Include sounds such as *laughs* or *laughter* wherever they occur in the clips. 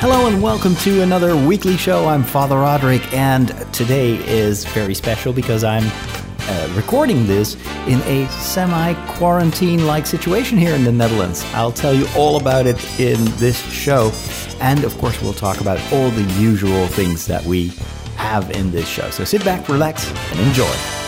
Hello and welcome to another weekly show. I'm Father Roderick, and today is very special because I'm uh, recording this in a semi quarantine like situation here in the Netherlands. I'll tell you all about it in this show. And of course, we'll talk about all the usual things that we have in this show. So sit back, relax, and enjoy.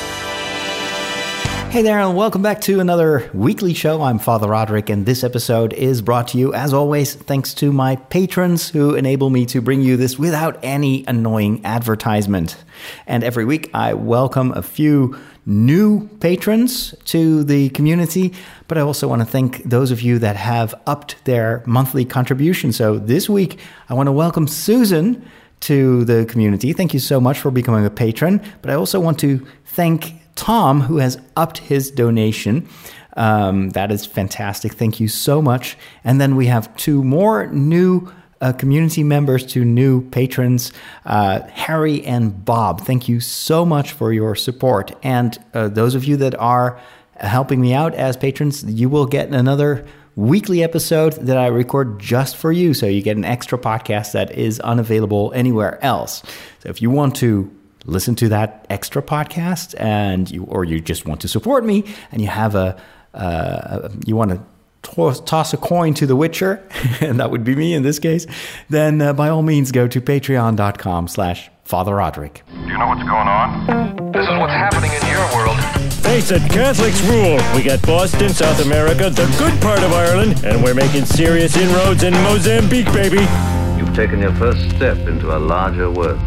Hey there, and welcome back to another weekly show. I'm Father Roderick, and this episode is brought to you, as always, thanks to my patrons who enable me to bring you this without any annoying advertisement. And every week, I welcome a few new patrons to the community, but I also want to thank those of you that have upped their monthly contribution. So this week, I want to welcome Susan to the community. Thank you so much for becoming a patron, but I also want to thank Tom, who has upped his donation. Um, that is fantastic. Thank you so much. And then we have two more new uh, community members, two new patrons, uh, Harry and Bob. Thank you so much for your support. And uh, those of you that are helping me out as patrons, you will get another weekly episode that I record just for you. So you get an extra podcast that is unavailable anywhere else. So if you want to listen to that extra podcast and you or you just want to support me and you have a uh, you want to toss, toss a coin to the witcher *laughs* and that would be me in this case then uh, by all means go to patreon.com slash father roderick do you know what's going on this is what's happening in your world Face it, Catholics rule. We got Boston, South America, the good part of Ireland, and we're making serious inroads in Mozambique, baby. You've taken your first step into a larger world.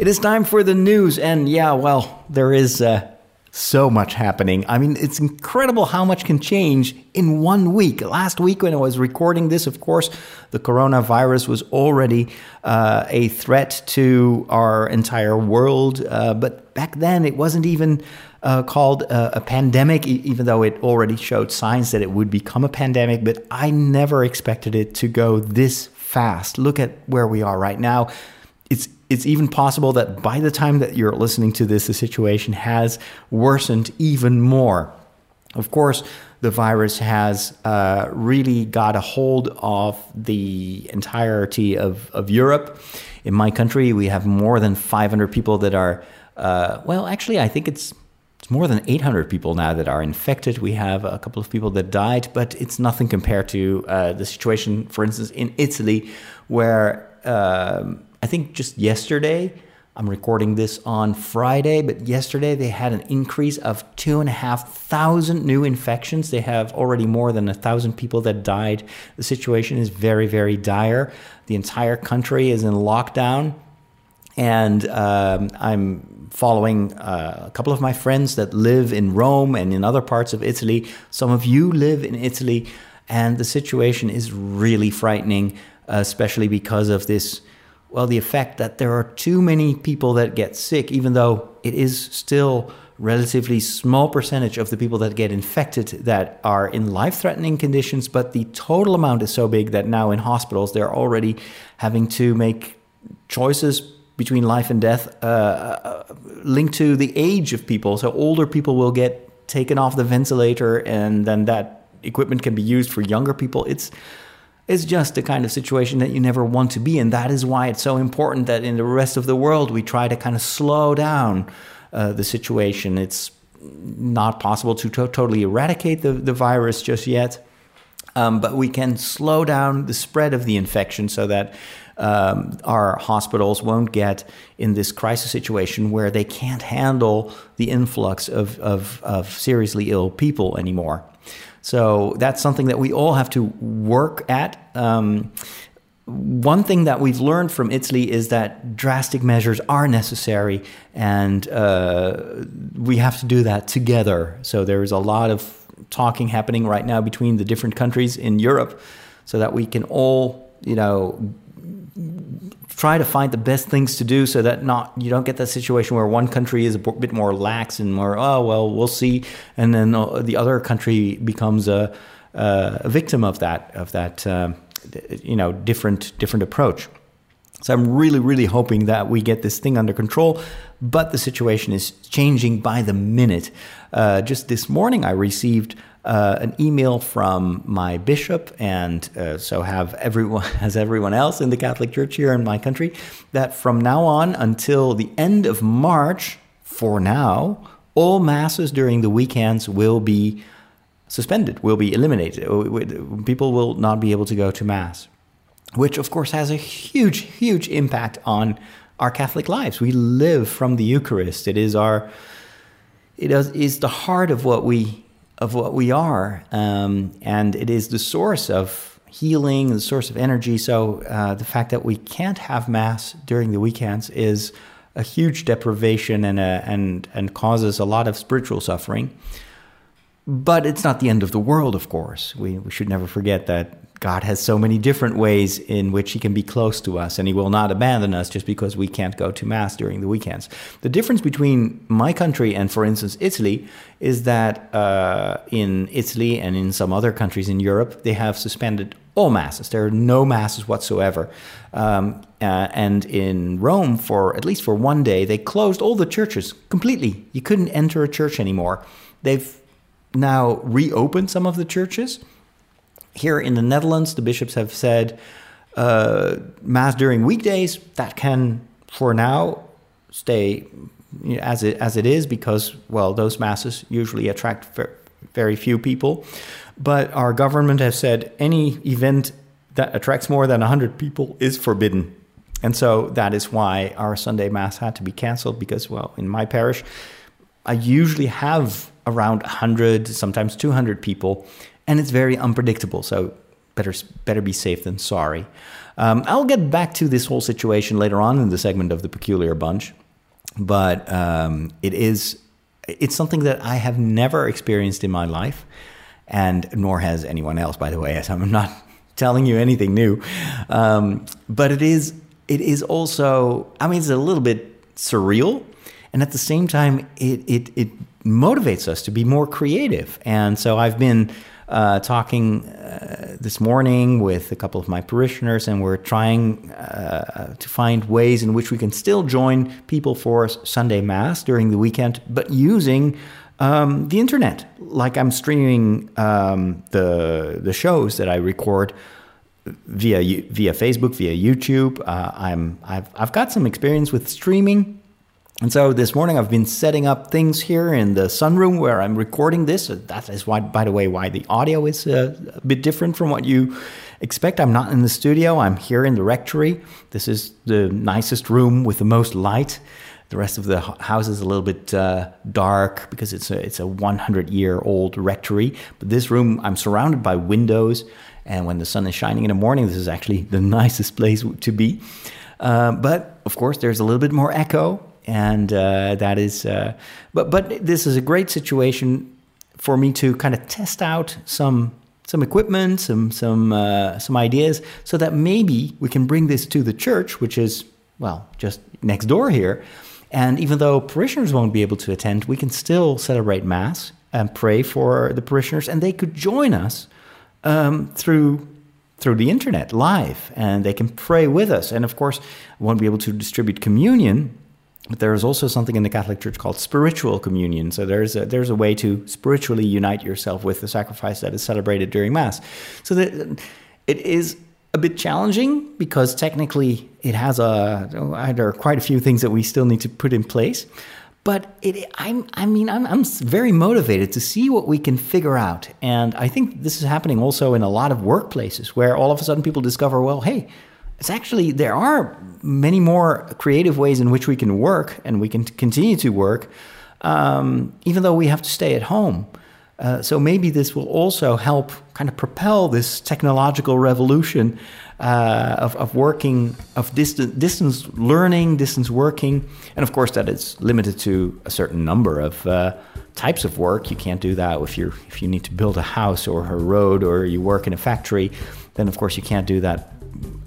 It is time for the news, and yeah, well, there is uh, so much happening. I mean, it's incredible how much can change in one week. Last week, when I was recording this, of course, the coronavirus was already uh, a threat to our entire world. Uh, but back then, it wasn't even uh, called a, a pandemic, even though it already showed signs that it would become a pandemic. But I never expected it to go this fast. Look at where we are right now. It's it's even possible that by the time that you're listening to this, the situation has worsened even more. Of course, the virus has uh, really got a hold of the entirety of, of Europe. In my country, we have more than 500 people that are, uh, well, actually, I think it's it's more than 800 people now that are infected. We have a couple of people that died, but it's nothing compared to uh, the situation, for instance, in Italy, where um, I think just yesterday, I'm recording this on Friday, but yesterday they had an increase of two and a half thousand new infections. They have already more than a thousand people that died. The situation is very, very dire. The entire country is in lockdown. And um, I'm following uh, a couple of my friends that live in Rome and in other parts of Italy. Some of you live in Italy, and the situation is really frightening, especially because of this well, the effect that there are too many people that get sick, even though it is still relatively small percentage of the people that get infected that are in life-threatening conditions, but the total amount is so big that now in hospitals they're already having to make choices between life and death uh, uh linked to the age of people. So older people will get taken off the ventilator, and then that equipment can be used for younger people. It's it's just the kind of situation that you never want to be in. That is why it's so important that in the rest of the world we try to kind of slow down uh, the situation. It's not possible to, to totally eradicate the, the virus just yet, um, but we can slow down the spread of the infection so that um, our hospitals won't get in this crisis situation where they can't handle the influx of, of, of seriously ill people anymore. So that's something that we all have to work at. Um, one thing that we've learned from Italy is that drastic measures are necessary, and uh, we have to do that together. So there's a lot of talking happening right now between the different countries in Europe, so that we can all, you know, try to find the best things to do so that not you don't get that situation where one country is a bit more lax and more oh well we'll see and then uh, the other country becomes a, a victim of that of that um, you know different different approach so I'm really really hoping that we get this thing under control but the situation is changing by the minute uh, just this morning I received uh, an email from my bishop, and uh, so have everyone *laughs* as everyone else in the Catholic Church here in my country, that from now on until the end of March, for now, all masses during the weekends will be suspended, will be eliminated. People will not be able to go to mass, which of course has a huge, huge impact on our Catholic lives. We live from the Eucharist. It is our it is the heart of what we of what we are, um, and it is the source of healing, the source of energy. So uh, the fact that we can't have mass during the weekends is a huge deprivation and a, and and causes a lot of spiritual suffering. But it's not the end of the world, of course. We we should never forget that God has so many different ways in which He can be close to us, and He will not abandon us just because we can't go to Mass during the weekends. The difference between my country and, for instance, Italy is that uh, in Italy and in some other countries in Europe, they have suspended all Masses. There are no Masses whatsoever. Um, uh, and in Rome, for at least for one day, they closed all the churches completely. You couldn't enter a church anymore. They've now reopened some of the churches here in the Netherlands, the bishops have said uh, mass during weekdays that can, for now, stay as it as it is because well, those masses usually attract very few people. But our government has said any event that attracts more than 100 people is forbidden. And so that is why our Sunday Mass had to be canceled because, well, in my parish, I usually have around 100, sometimes 200 people and it's very unpredictable. So better better be safe than sorry. Um, I'll get back to this whole situation later on in the segment of the peculiar bunch, but um, it is it's something that I have never experienced in my life, and nor has anyone else, by the way. *laughs* As I'm not telling you anything new, um, but it is it is also I mean it's a little bit surreal, and at the same time it it it motivates us to be more creative. And so I've been uh, talking uh, this morning with a couple of my parishioners, and we're trying uh, to find ways in which we can still join people for Sunday Mass during the weekend, but using um, the internet. Like I'm streaming um, the the shows that I record via via Facebook, via YouTube. Uh, I'm I've I've got some experience with streaming and so this morning I've been setting up things here in the sunroom where I'm recording this. That is why, by the way, why the audio is uh, a bit different from what you expect. I'm not in the studio. I'm here in the rectory. This is the nicest room with the most light. The rest of the house is a little bit uh, dark because it's a it's a 100 year old rectory. But this room, I'm surrounded by windows, and when the sun is shining in the morning, this is actually the *laughs* nicest place to be. Uh, but of course, there's a little bit more echo and uh, that is. Uh, but but this is a great situation for me to kind of test out some some equipment, some some uh, some ideas, so that maybe we can bring this to the church, which is well just next door here. And even though parishioners won't be able to attend, we can still celebrate Mass and pray for the parishioners, and they could join us um, through through the internet live, and they can pray with us. And of course, won't be able to distribute communion but there is also something in the Catholic Church called spiritual communion. So there's a, there's a way to spiritually unite yourself with the sacrifice that is celebrated during Mass. So that it is a bit challenging because technically it has a there are quite a few things that we still need to put in place. But it, I'm, I mean, I'm, I'm very motivated to see what we can figure out. And I think this is happening also in a lot of workplaces where all of a sudden people discover, well, hey, it's actually there are many more creative ways in which we can work and we can continue to work um, even though we have to stay at home. Uh, so maybe this will also help kind of propel this technological revolution uh, of, of working of distance distance learning distance working. And of course that is limited to a certain number of uh, types of work. You can't do that if you if you need to build a house or a road or you work in a factory. Then of course you can't do that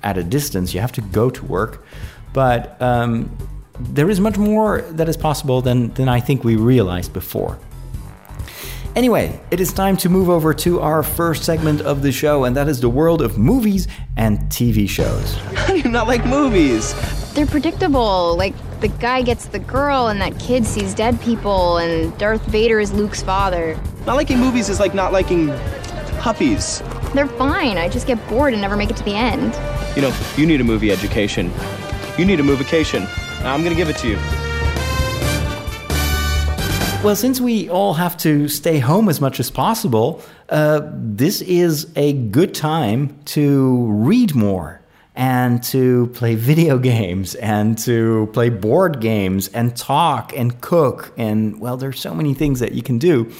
at a distance. You have to go to work. But um, there is much more that is possible than, than I think we realized before. Anyway, it is time to move over to our first segment of the show, and that is the world of movies and TV shows. *laughs* How do you not like movies? They're predictable. Like, the guy gets the girl, and that kid sees dead people, and Darth Vader is Luke's father. Not liking movies is like not liking puppies. They're fine. I just get bored and never make it to the end. You know, you need a movie education. You need a movication. I'm gonna give it to you. Well, since we all have to stay home as much as possible, uh, this is a good time to read more and to play video games and to play board games and talk and cook. And, well, there's so many things that you can do.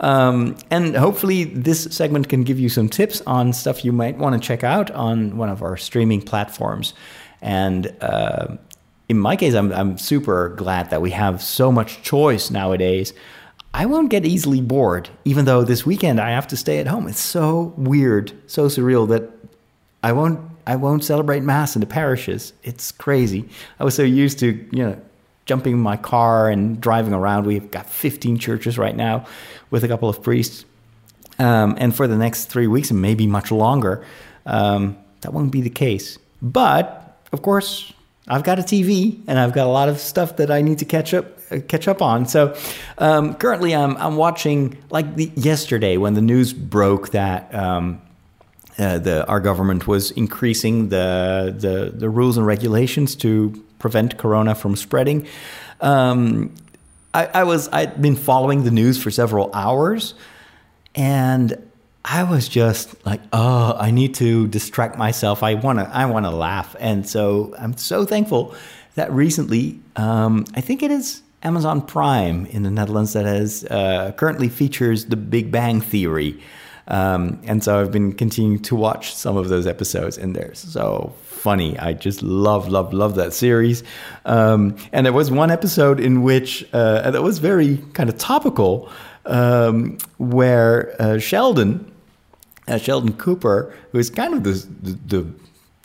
Um, and hopefully, this segment can give you some tips on stuff you might want to check out on one of our streaming platforms. And uh, in my case, I'm, I'm super glad that we have so much choice nowadays. I won't get easily bored, even though this weekend I have to stay at home. It's so weird, so surreal that I won't I won't celebrate mass in the parishes. It's crazy. I was so used to you know jumping in my car and driving around. We've got 15 churches right now with a couple of priests, um, and for the next three weeks and maybe much longer, um, that won't be the case. But of course, I've got a TV and I've got a lot of stuff that I need to catch up catch up on. So um, currently, I'm I'm watching like the, yesterday when the news broke that. Um, uh, the, our government was increasing the, the, the rules and regulations to prevent corona from spreading. Um, I, I was I'd been following the news for several hours, and I was just like, oh, I need to distract myself. I wanna I wanna laugh, and so I'm so thankful that recently, um, I think it is Amazon Prime in the Netherlands that has uh, currently features The Big Bang Theory. Um, and so I've been continuing to watch some of those episodes, and they're so funny. I just love, love, love that series. Um, and there was one episode in which uh, that was very kind of topical, um, where uh, Sheldon, uh, Sheldon Cooper, who is kind of the, the, the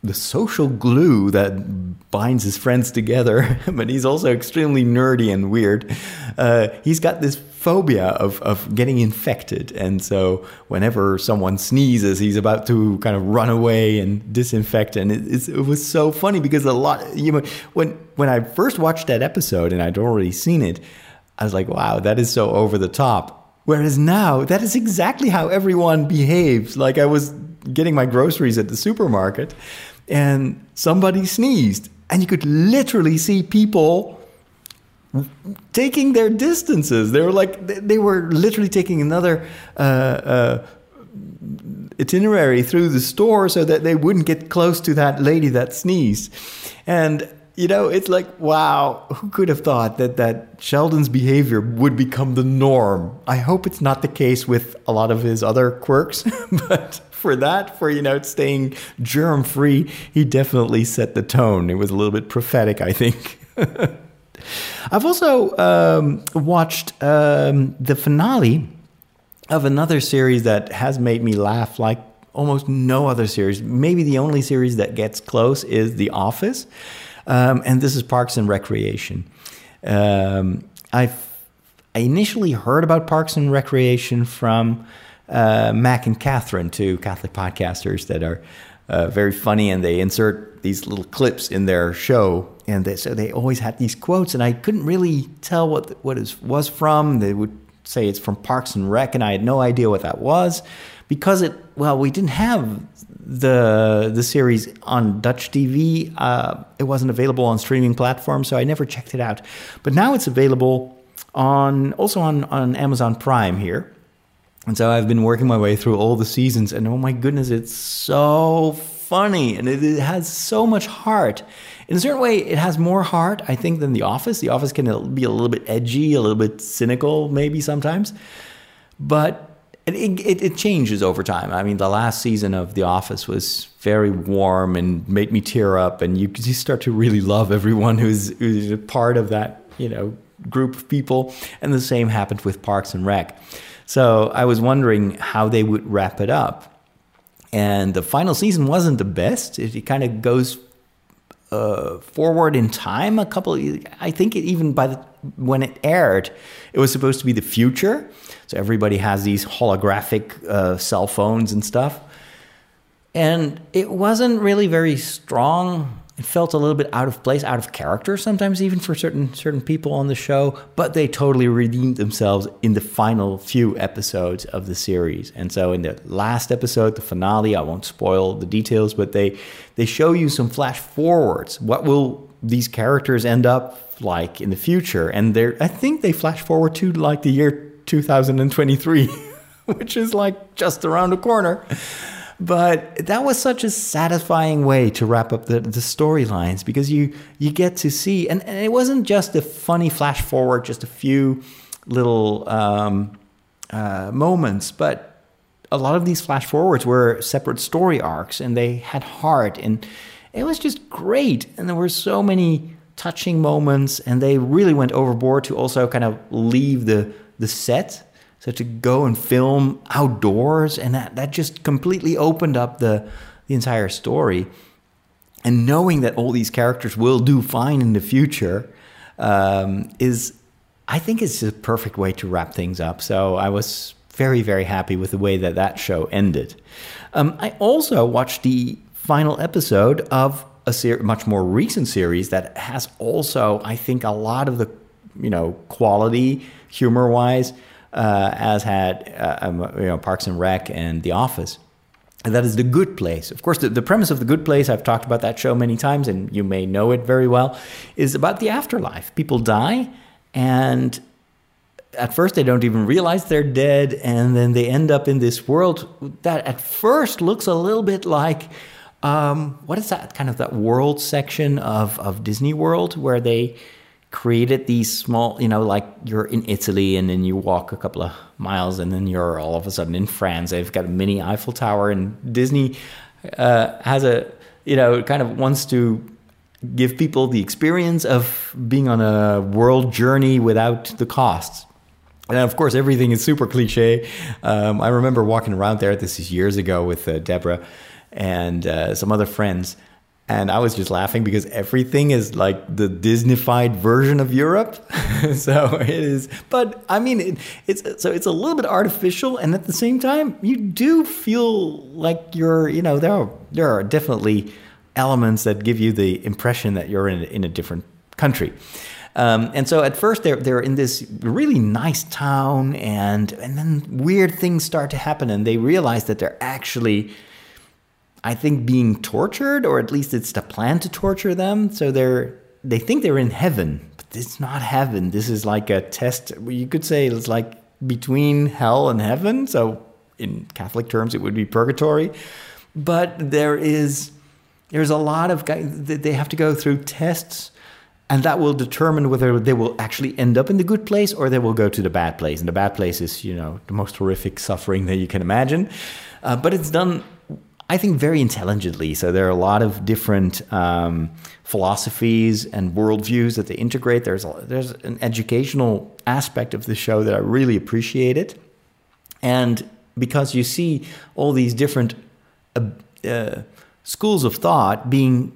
the social glue that binds his friends together, *laughs* but he's also extremely nerdy and weird. Uh, he's got this phobia of, of getting infected. And so whenever someone sneezes, he's about to kind of run away and disinfect. And it, it was so funny because a lot, you know, when, when I first watched that episode and I'd already seen it, I was like, wow, that is so over the top. Whereas now, that is exactly how everyone behaves. Like I was getting my groceries at the supermarket and somebody sneezed, and you could literally see people taking their distances. They were like they were literally taking another uh, uh, itinerary through the store so that they wouldn't get close to that lady that sneezed. And you know, it's like wow, who could have thought that that Sheldon's behavior would become the norm? I hope it's not the case with a lot of his other quirks, *laughs* but for that, for you know, staying germ free, he definitely set the tone. It was a little bit prophetic, I think. *laughs* I've also um, watched um, the finale of another series that has made me laugh like almost no other series. Maybe the only series that gets close is The Office, um, and this is Parks and Recreation. Um, i initially heard about Parks and Recreation from uh, Mac and Catherine, two Catholic podcasters that are uh, very funny, and they insert these little clips in their show. And they, so they always had these quotes, and I couldn't really tell what what it was from. They would say it's from Parks and Rec, and I had no idea what that was because it. Well, we didn't have the the series on Dutch TV. Uh, it wasn't available on streaming platforms, so I never checked it out. But now it's available on also on on Amazon Prime here. And so I've been working my way through all the seasons, and oh my goodness, it's so funny and it, it, has so much heart. In a certain way, it has more heart, I think, than The Office. The Office can be a little bit edgy, a little bit cynical, maybe sometimes, but it, it, it changes over time. I mean, the last season of The Office was very warm and made me tear up, and you, you start to really love everyone who's, who's a part of that, you know, group of people. And the same happened with Parks and Rec. So I was wondering how they would wrap it up. And the final season wasn't the best. It, it kind of goes uh, forward in time a couple. I think it even by the when it aired, it was supposed to be the future. So everybody has these holographic uh, cell phones and stuff. And it wasn't really very strong it felt a little bit out of place, out of character sometimes even for certain certain people on the show, but they totally redeemed themselves in the final few episodes of the series. And so in the last episode, the finale, I won't spoil the details, but they they show you some flash forwards. What will these characters end up like in the future? And they I think they flash forward to like the year 2023, *laughs* which is like just around the corner. But that was such a satisfying way to wrap up the, the storylines because you you get to see, and, and, it wasn't just a funny flash forward, just a few little um, uh, moments, but a lot of these flash forwards were separate story arcs and they had heart, and it was just great. And there were so many touching moments, and they really went overboard to also kind of leave the the set so to go and film outdoors, and that, that just completely opened up the, the entire story. And knowing that all these characters will do fine in the future um, is, I think, it's a perfect way to wrap things up. So I was very, very happy with the way that that show ended. Um, I also watched the final episode of a ser- much more recent series that has also, I think, a lot of the you know quality humor wise uh, as had uh, um, you know Parks and Rec and The Office. And that is The Good Place. Of course, the, the premise of The Good Place, I've talked about that show many times, and you may know it very well, is about the afterlife. People die, and at first they don't even realize they're dead, and then they end up in this world that at first looks a little bit like um, what is that kind of that world section of, of Disney World where they created these small, you know, like you're in Italy and then you walk a couple of miles and then you're all of a sudden in France. They've got a mini Eiffel Tower and Disney uh, has a, you know, kind of wants to give people the experience of being on a world journey without the costs. And of course, everything is super cliche. Um, I remember walking around there, this is years ago with uh, Deborah and uh, some other friends and I was just laughing because everything is like the Disneyfied version of Europe. *laughs* so it is, but I mean, it, it's so it's a little bit artificial, and at the same time, you do feel like you're, you know, there are there are definitely elements that give you the impression that you're in in a different country. Um, and so at first they're they're in this really nice town, and and then weird things start to happen, and they realize that they're actually I think being tortured, or at least it's the plan to torture them. So they're they think they're in heaven, but it's not heaven. This is like a test. You could say it's like between hell and heaven. So in Catholic terms, it would be purgatory. But there is there's a lot of they have to go through tests and that will determine whether they will actually end up in the good place or they will go to the bad place and the bad place is you know the most horrific suffering that you can imagine uh, but it's done I think very intelligently. So there are a lot of different um, philosophies and worldviews that they integrate. There's a, there's an educational aspect of the show that I really appreciate it, and because you see all these different uh, uh, schools of thought being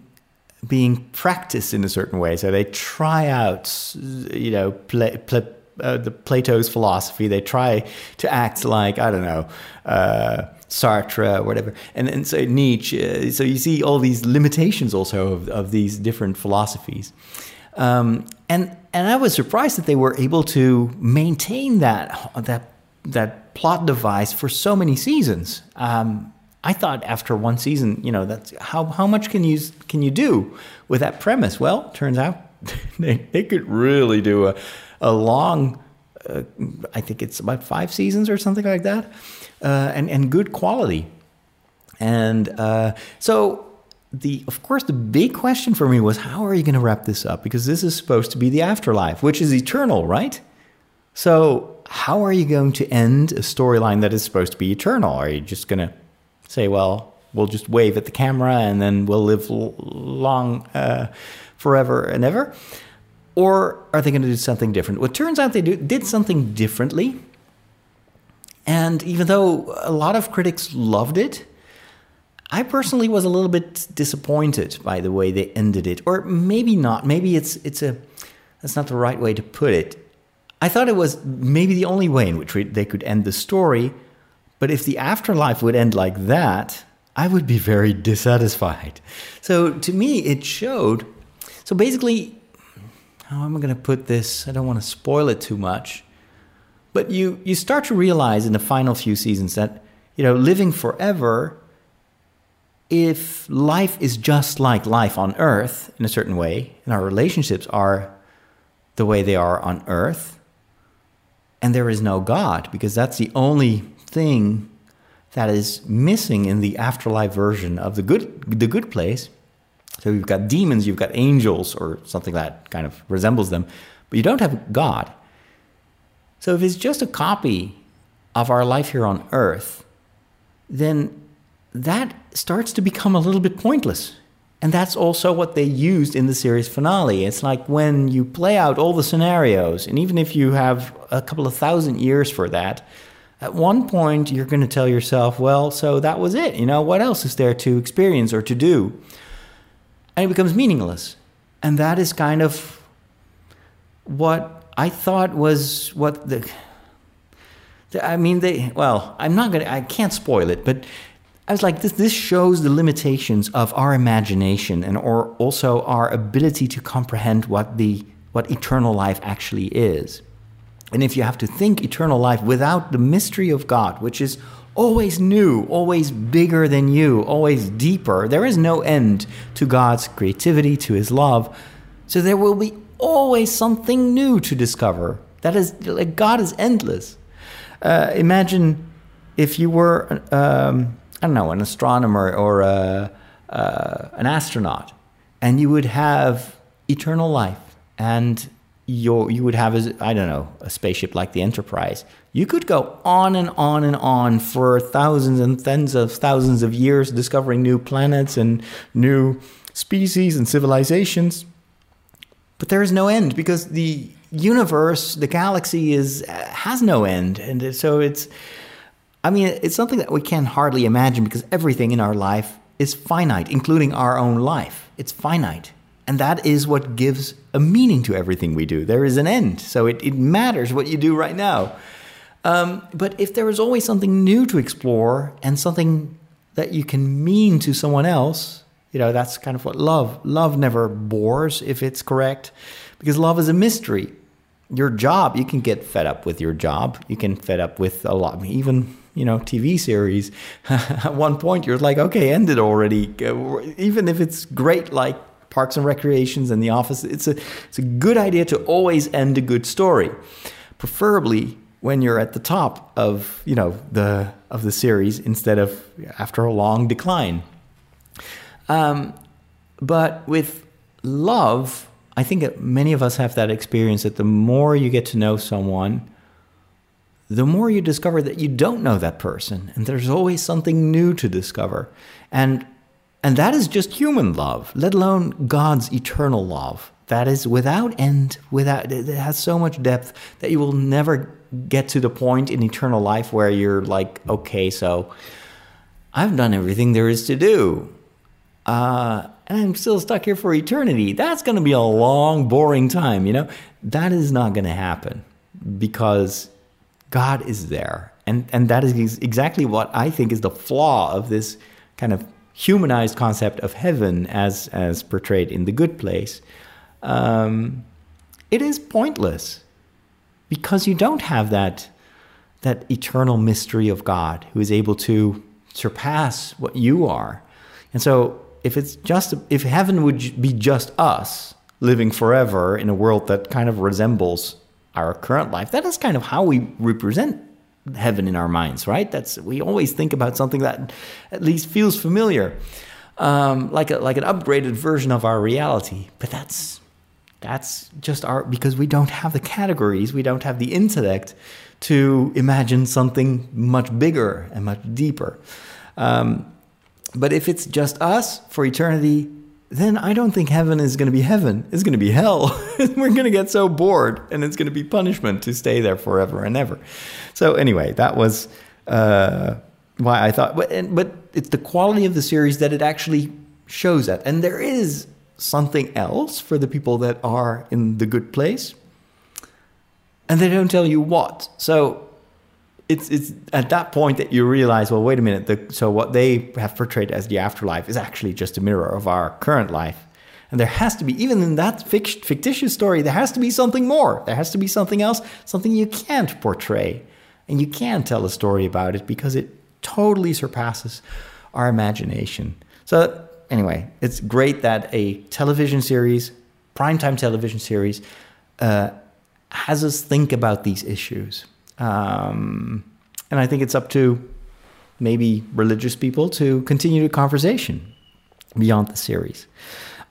being practiced in a certain way. So they try out, you know, play, play, uh, the Plato's philosophy. They try to act like I don't know uh, Sartre, whatever, and and so Nietzsche. So you see all these limitations also of, of these different philosophies, um, and and I was surprised that they were able to maintain that that that plot device for so many seasons. Um, I thought after one season, you know, that's how how much can you can you do with that premise? Well, turns out *laughs* they they could really do a a long. Uh, I think it's about five seasons or something like that uh, and and good quality. And uh, so the of course the big question for me was how are you going to wrap this up because this is supposed to be the afterlife, which is eternal, right? So how are you going to end a storyline that is supposed to be eternal? Are you just going to say, well, we'll just wave at the camera and then we'll live long uh, forever and ever? Or are they going to do something different? Well, it turns out they do, did something differently. And even though a lot of critics loved it, I personally was a little bit disappointed by the way they ended it, or maybe not. Maybe it's it's a that's not the right way to put it. I thought it was maybe the only way in which they could end the story, but if the afterlife would end like that, I would be very dissatisfied. So to me, it showed. So basically, how am I going to put this? I don't want to spoil it too much. But you, you start to realize in the final few seasons that, you know, living forever, if life is just like life on Earth in a certain way, and our relationships are the way they are on Earth, and there is no God, because that's the only thing that is missing in the afterlife version of the good the good place. So you've got demons, you've got angels, or something that kind of resembles them, but you don't have God. So if it's just a copy of our life here on earth, then that starts to become a little bit pointless. And that's also what they used in the series finale. It's like when you play out all the scenarios, and even if you have a couple of thousand years for that, at one point you're going to tell yourself, well, so that was it. You know, what else is there to experience or to do? And it becomes meaningless. And that is kind of what I thought was what the. I mean, they. Well, I'm not gonna. I can't spoil it, but I was like, this. This shows the limitations of our imagination and or also our ability to comprehend what the what eternal life actually is. And if you have to think eternal life without the mystery of God, which is always new, always bigger than you, always deeper, there is no end to God's creativity, to his love. So there will be always something new to discover. That is, like, God is endless. Uh, imagine if you were, um, I don't know, an astronomer or a, uh, an astronaut, and you would have eternal life and your, you would have, I don't know, a spaceship like the Enterprise. You could go on and on and on for thousands and tens of thousands of years, discovering new planets and new species and civilizations. But there is no end because the universe, the galaxy, is has no end, and so it's. I mean, it's something that we can hardly imagine because everything in our life is finite, including our own life. It's finite. And that is what gives a meaning to everything we do. There is an end. So it, it matters what you do right now. Um, but if there is always something new to explore and something that you can mean to someone else, you know, that's kind of what love. Love never bores if it's correct, because love is a mystery. Your job, you can get fed up with your job. You can fed up with a lot, even you know, TV series. *laughs* At one point, you're like, okay, end it already. Even if it's great, like Parks and Recreations and The Office, it's a it's a good idea to always end a good story, preferably when you're at the top of you know the of the series instead of after a long decline. Um, but with love, I think many of us have that experience that the more you get to know someone, the more you discover that you don't know that person, and there's always something new to discover. And and that is just human love, let alone God's eternal love. That is without end, without it has so much depth that you will never get to the point in eternal life where you're like, okay, so I've done everything there is to do uh, and I'm still stuck here for eternity. That's going to be a long, boring time, you know? That is not going to happen because God is there. And, and that is exactly what I think is the flaw of this kind of humanized concept of heaven as, as portrayed in The Good Place. Um, it is pointless because you don't have that, that eternal mystery of God who is able to surpass what you are. And so if it's just if heaven would be just us living forever in a world that kind of resembles our current life, that is kind of how we represent heaven in our minds, right? That's we always think about something that at least feels familiar, um, like a, like an upgraded version of our reality. But that's that's just our because we don't have the categories, we don't have the intellect to imagine something much bigger and much deeper. Um, but if it's just us for eternity, then I don't think heaven is going to be heaven. It's going to be hell. *laughs* We're going to get so bored, and it's going to be punishment to stay there forever and ever. So, anyway, that was uh, why I thought, but, but it's the quality of the series that it actually shows that. And there is something else for the people that are in the good place, and they don't tell you what. So, it's it's at that point that you realize, well, wait a minute. The, so what they have portrayed as the afterlife is actually just a mirror of our current life, and there has to be even in that fictitious story, there has to be something more. There has to be something else, something you can't portray, and you can't tell a story about it because it totally surpasses our imagination. So anyway, it's great that a television series, primetime television series, uh, has us think about these issues. Um, and I think it's up to maybe religious people to continue the conversation beyond the series.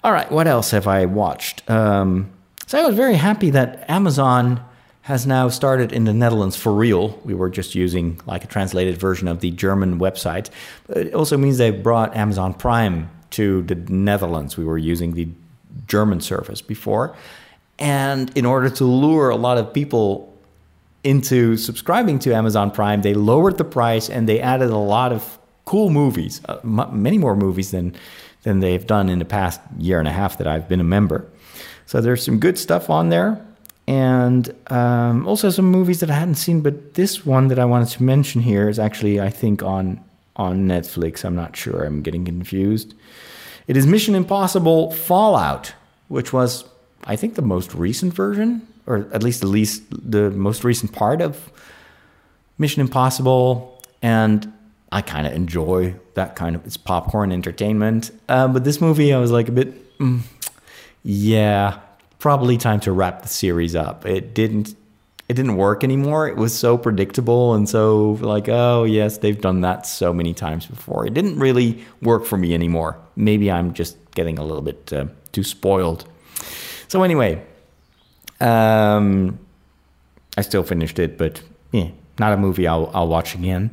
All right, what else have I watched? Um, so I was very happy that Amazon has now started in the Netherlands for real. We were just using like a translated version of the German website. It also means they brought Amazon Prime to the Netherlands. We were using the German service before. And in order to lure a lot of people into subscribing to Amazon Prime, they lowered the price and they added a lot of cool movies, uh, m- many more movies than than they've done in the past year and a half that I've been a member. So there's some good stuff on there, and um, also some movies that I hadn't seen. But this one that I wanted to mention here is actually, I think, on on Netflix. I'm not sure. I'm getting confused. It is Mission Impossible Fallout, which was, I think, the most recent version, or at least the least the most recent part of Mission Impossible, and I kind of enjoy that kind of it's popcorn entertainment. Um, but this movie, I was like a bit, mm, yeah, probably time to wrap the series up. It didn't it didn't work anymore. It was so predictable and so like, oh yes, they've done that so many times before. It didn't really work for me anymore. Maybe I'm just getting a little bit uh, too spoiled. So anyway, um, I still finished it, but yeah, not a movie I'll, I'll watch again.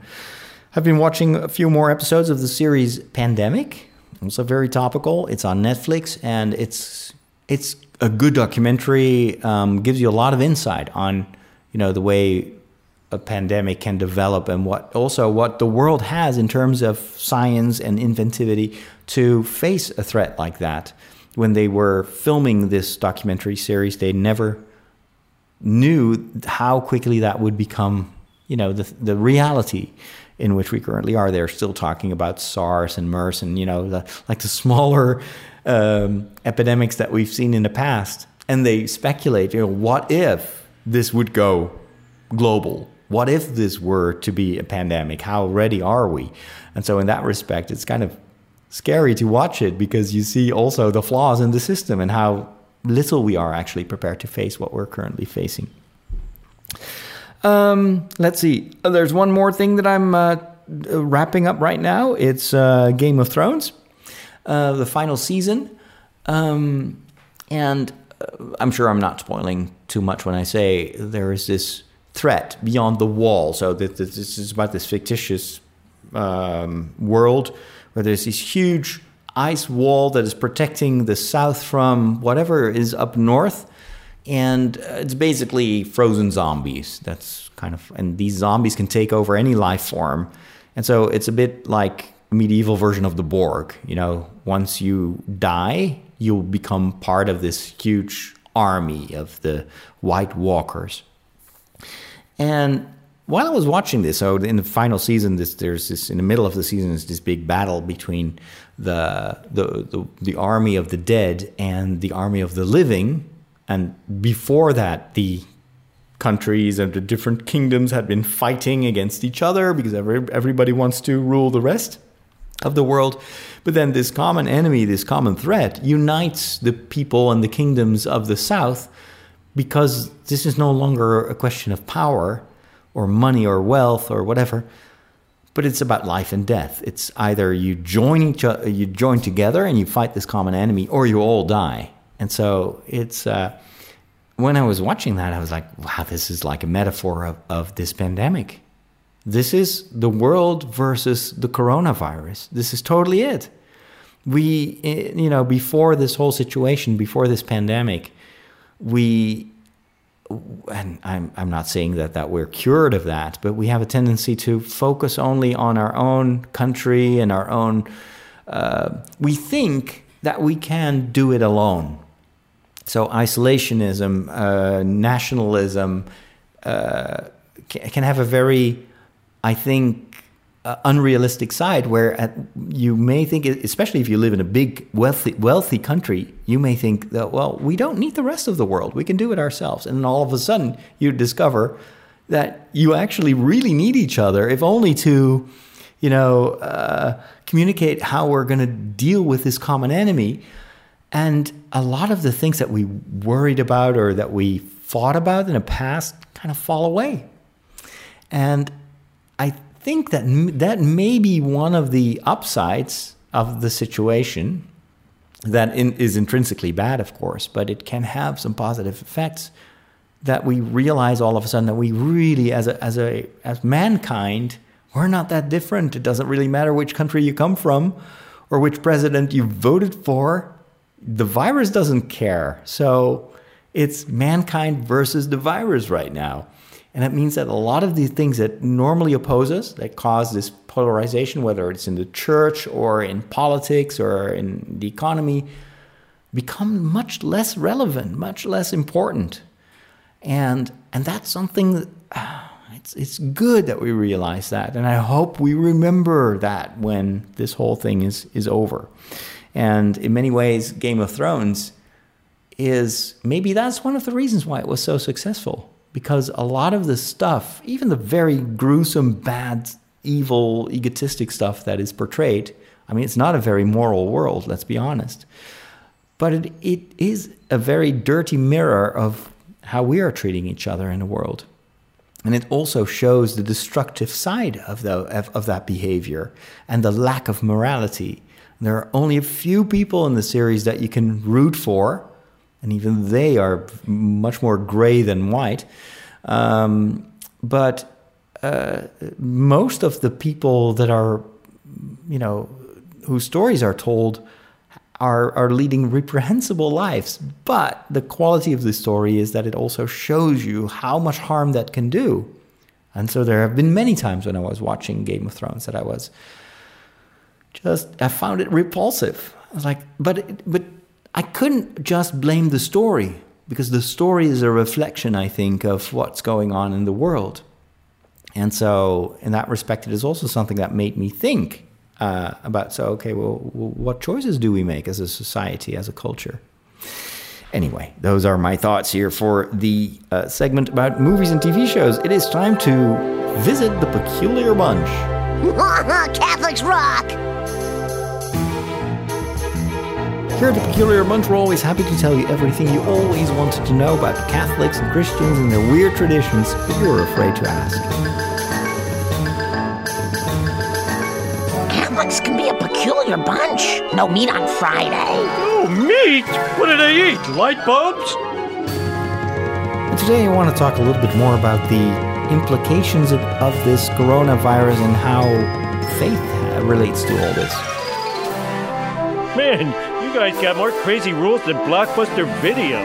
I've been watching a few more episodes of the series Pandemic. Also very topical. It's on Netflix and it's it's a good documentary. Um, gives you a lot of insight on you know the way a pandemic can develop and what also what the world has in terms of science and inventivity to face a threat like that. When they were filming this documentary series, they never knew how quickly that would become, you know, the the reality in which we currently are. They're still talking about SARS and MERS and you know the, like the smaller um, epidemics that we've seen in the past, and they speculate, you know, what if this would go global? What if this were to be a pandemic? How ready are we? And so, in that respect, it's kind of scary to watch it because you see also the flaws in the system and how little we are actually prepared to face what we're currently facing. Um, let's see. There's one more thing that I'm uh, wrapping up right now. It's uh, Game of Thrones, uh, the final season. Um, and uh, I'm sure I'm not spoiling too much when I say there is this threat beyond the wall. So this is about this fictitious um, world where there's this huge ice wall that is protecting the south from whatever is up north and uh, it's basically frozen zombies. That's kind of, and these zombies can take over any life form, and so it's a bit like a medieval version of the Borg. You know, once you die, you'll become part of this huge army of the White Walkers. And while I was watching this, so in the final season, this there's this in the middle of the season is this big battle between the the the, the army of the dead and the army of the living and before that, the countries and the different kingdoms had been fighting against each other because every, everybody wants to rule the rest of the world. But then this common enemy, this common threat, unites the people and the kingdoms of the south because this is no longer a question of power or money or wealth or whatever, but it's about life and death. It's either you join each other, you join together and you fight this common enemy, or you all die. And so it's uh, when I was watching that, I was like, wow, this is like a metaphor of, of this pandemic. This is the world versus the coronavirus. This is totally it. We, eh, you know, before this whole situation, before this pandemic, we, and I'm, I'm not saying that, that we're cured of that, but we have a tendency to focus only on our own country and our own. Uh, we think that we can do it alone so isolationism, uh, nationalism uh, can have a very I think, uh, unrealistic side where at, you may think, especially if you live in a big, wealthy, wealthy country, you may think that, well, we don't need the rest of the world. We can do it ourselves. And then all of a sudden, you discover that you actually really need each other, if only to, you know, uh, communicate how we're going to deal with this common enemy. And a lot of the things that we worried about or that we fought about in the past kind of fall away. And I think that that may be one of the upsides of the situation that in, is intrinsically bad, of course, but it can have some positive effects that we realize all of a sudden that we really, as a, as a, as mankind, we're not that different. It doesn't really matter which country you come from or which president you voted for the virus doesn't care. So it's mankind versus the virus right now. And that means that a lot of these things that normally oppose us, that cause this polarization, whether it's in the church or in politics or in the economy, become much less relevant, much less important. And, and that's something that, *sighs* it's, it's good that we realize that. And I hope we remember that when this whole thing is, is over. And in many ways, Game of Thrones is maybe that's one of the reasons why it was so successful. Because a lot of the stuff, even the very gruesome, bad, evil, egotistic stuff that is portrayed, I mean, it's not a very moral world, let's be honest. But it, it is a very dirty mirror of how we are treating each other in the world. And it also shows the destructive side of, the, of, of that behavior and the lack of morality there are only a few people in the series that you can root for, and even they are much more gray than white. Um, but uh, most of the people that are, you know, whose stories are told are, are leading reprehensible lives. But the quality of the story is that it also shows you how much harm that can do. And so there have been many times when I was watching Game of Thrones that I was just I found it repulsive. I was like, but but I couldn't just blame the story because the story is a reflection, I think, of what's going on in the world. And so, in that respect, it is also something that made me think uh, about. So, okay, well, what choices do we make as a society, as a culture? Anyway, those are my thoughts here for the uh, segment about movies and TV shows. It is time to visit the peculiar bunch. *laughs* Catholics rock! Here at the Peculiar Bunch, we're always happy to tell you everything you always wanted to know about Catholics and Christians and their weird traditions, but you were afraid to ask. Catholics can be a peculiar bunch. No meat on Friday. Oh, meat? What do they eat? Light bulbs? And today I want to talk a little bit more about the implications of, of this coronavirus and how faith relates to all this. Man, you guys got more crazy rules than Blockbuster Video.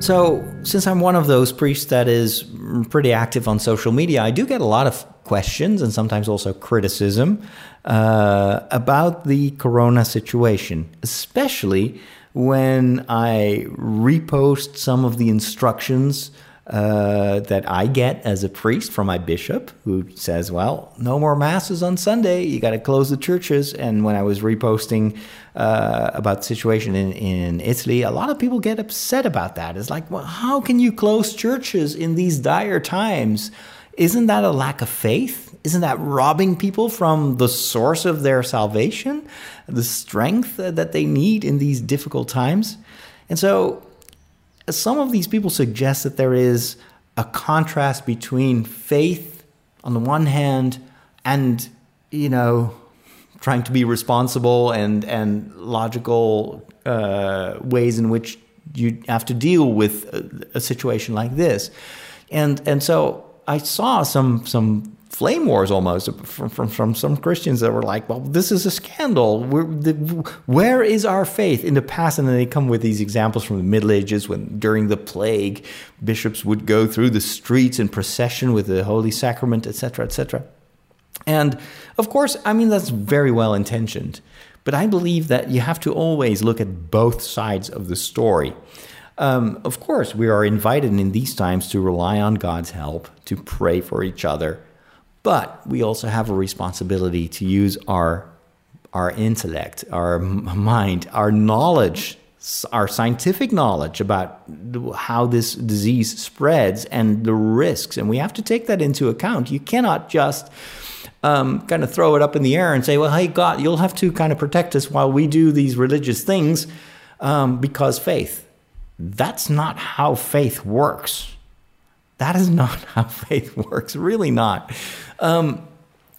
So, since I'm one of those priests that is pretty active on social media, I do get a lot of questions and sometimes also criticism uh, about the corona situation, especially when I repost some of the instructions uh, that I get as a priest from my bishop, who says, "Well, no more masses on Sunday. You got to close the churches." And when I was reposting uh, about the situation in, in Italy, a lot of people get upset about that. It's like, well, how can you close churches in these dire times? Isn't that a lack of faith? Isn't that robbing people from the source of their salvation, the strength that they need in these difficult times? And so, some of these people suggest that there is a contrast between faith on the one hand and, you know, trying to be responsible and, and logical uh, ways in which you have to deal with a, a situation like this. And, and so I saw some, some flame wars almost from, from, from some Christians that were like, well, this is a scandal. The, where is our faith in the past? And then they come with these examples from the Middle Ages when during the plague, bishops would go through the streets in procession with the Holy Sacrament, etc., etc. And of course, I mean, that's very well intentioned. But I believe that you have to always look at both sides of the story. Um, of course, we are invited in these times to rely on God's help, to pray for each other, but we also have a responsibility to use our our intellect, our mind, our knowledge, our scientific knowledge about how this disease spreads and the risks, and we have to take that into account. You cannot just um, kind of throw it up in the air and say, "Well, hey, God, you'll have to kind of protect us while we do these religious things," um, because faith. That's not how faith works. That is *laughs* not how faith works. Really not. Um,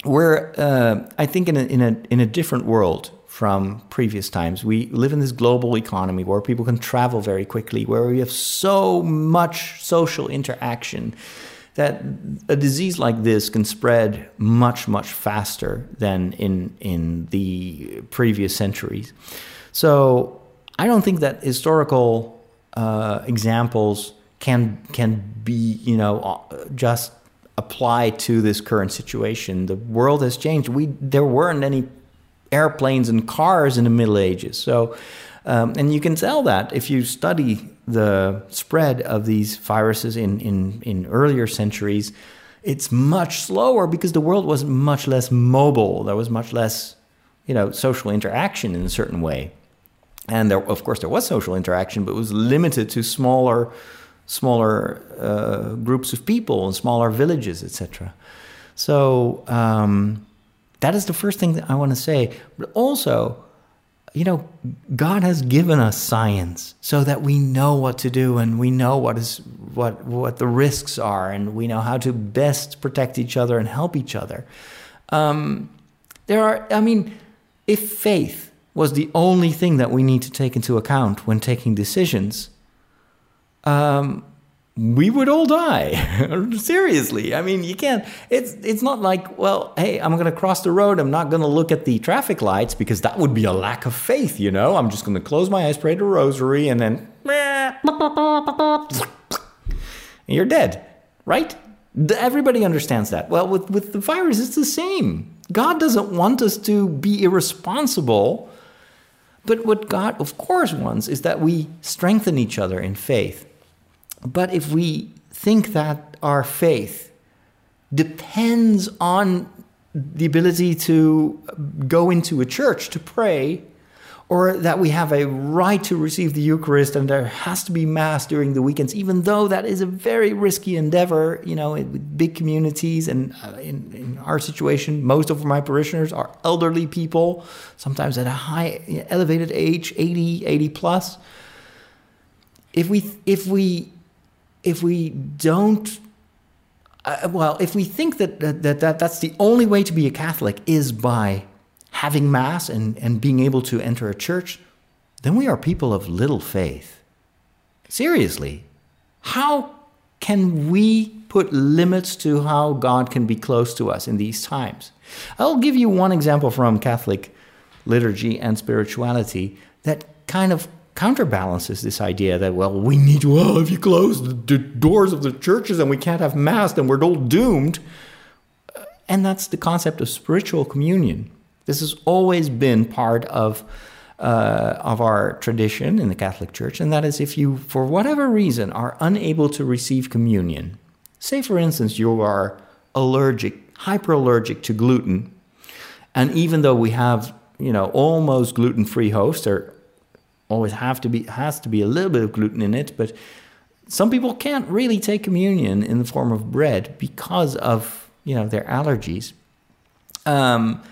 we're, uh, I think, in a, in a in a different world from previous times. We live in this global economy where people can travel very quickly, where we have so much social interaction that a disease like this can spread much much faster than in in the previous centuries. So I don't think that historical uh, examples can can be you know uh, just apply to this current situation. The world has changed. We there weren't any airplanes and cars in the Middle Ages, so um, and you can tell that if you study the spread of these viruses in in in earlier centuries. It's much slower because the world was much less mobile. There was much less, you know, social interaction in a certain way and there, of course, there was social interaction, but it was limited to smaller, smaller uh, groups of people and smaller villages, etc. So um, that is the first thing that I want to say. But also, you know, God has given us science so that we know what to do and we know what is what what the risks are and we know how to best protect each other and help each other. Um, there are, I mean, if faith was the only thing that we need to take into account when taking decisions, um, we would all die. *laughs* Seriously, I mean, you can't. It's it's not like, well, hey, I'm going to cross the road. I'm not going to look at the traffic lights because that would be a lack of faith. You know, I'm just going to close my eyes, pray the rosary, and then *laughs* you're dead, right? Everybody understands that. Well, with with the virus, it's the same. God doesn't want us to be irresponsible. But what God, of course, wants is that we strengthen each other in faith. But if we think that our faith depends on the ability to go into a church to pray, or that we have a right to receive the Eucharist and there has to be Mass during the weekends, even though that is a very risky endeavor, you know, with big communities. And uh, in, in our situation, most of my parishioners are elderly people, sometimes at a high, elevated age, 80, 80 plus. If we, if we, if we don't uh, well, if we think that, that, that that's the only way to be a Catholic is by having Mass and, and being able to enter a church, then we are people of little faith. Seriously, how can we put limits to how God can be close to us in these times? I'll give you one example from Catholic liturgy and spirituality that kind of counterbalances this idea that, well, we need to, well, if you close the doors of the churches and we can't have Mass, then we're all doomed. And that's the concept of spiritual communion. This has always been part of uh, of our tradition in the Catholic Church, and that is if you, for whatever reason, are unable to receive communion, say for instance you are allergic, hyperallergic to gluten, and even though we have you know almost gluten-free hosts, there always have to be has to be a little bit of gluten in it, but some people can't really take communion in the form of bread because of you know their allergies. Um,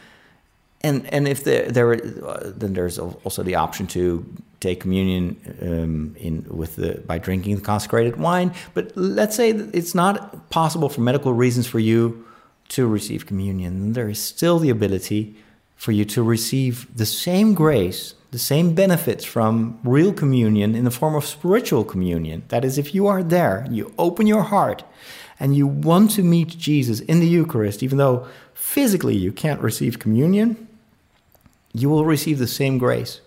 and and if there there uh, then there's also the option to take communion um, in with the by drinking the consecrated wine. But let's say it's not possible for medical reasons for you to receive communion. There is still the ability for you to receive the same grace, the same benefits from real communion in the form of spiritual communion. That is, if you are there, you open your heart, and you want to meet Jesus in the Eucharist, even though physically you can't receive communion you will receive the same grace.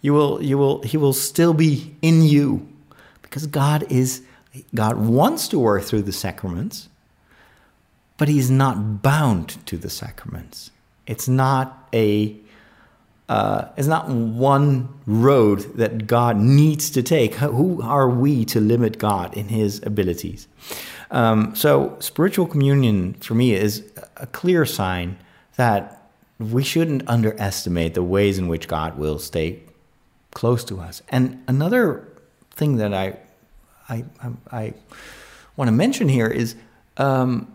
You will, you will, he will still be in you because God is, God wants to work through the sacraments, but he's not bound to the sacraments. It's not a, uh, is not one road that God needs to take. Who are we to limit God in His abilities? Um, so, spiritual communion for me is a clear sign that we shouldn't underestimate the ways in which God will stay close to us. And another thing that I I, I, I want to mention here is um,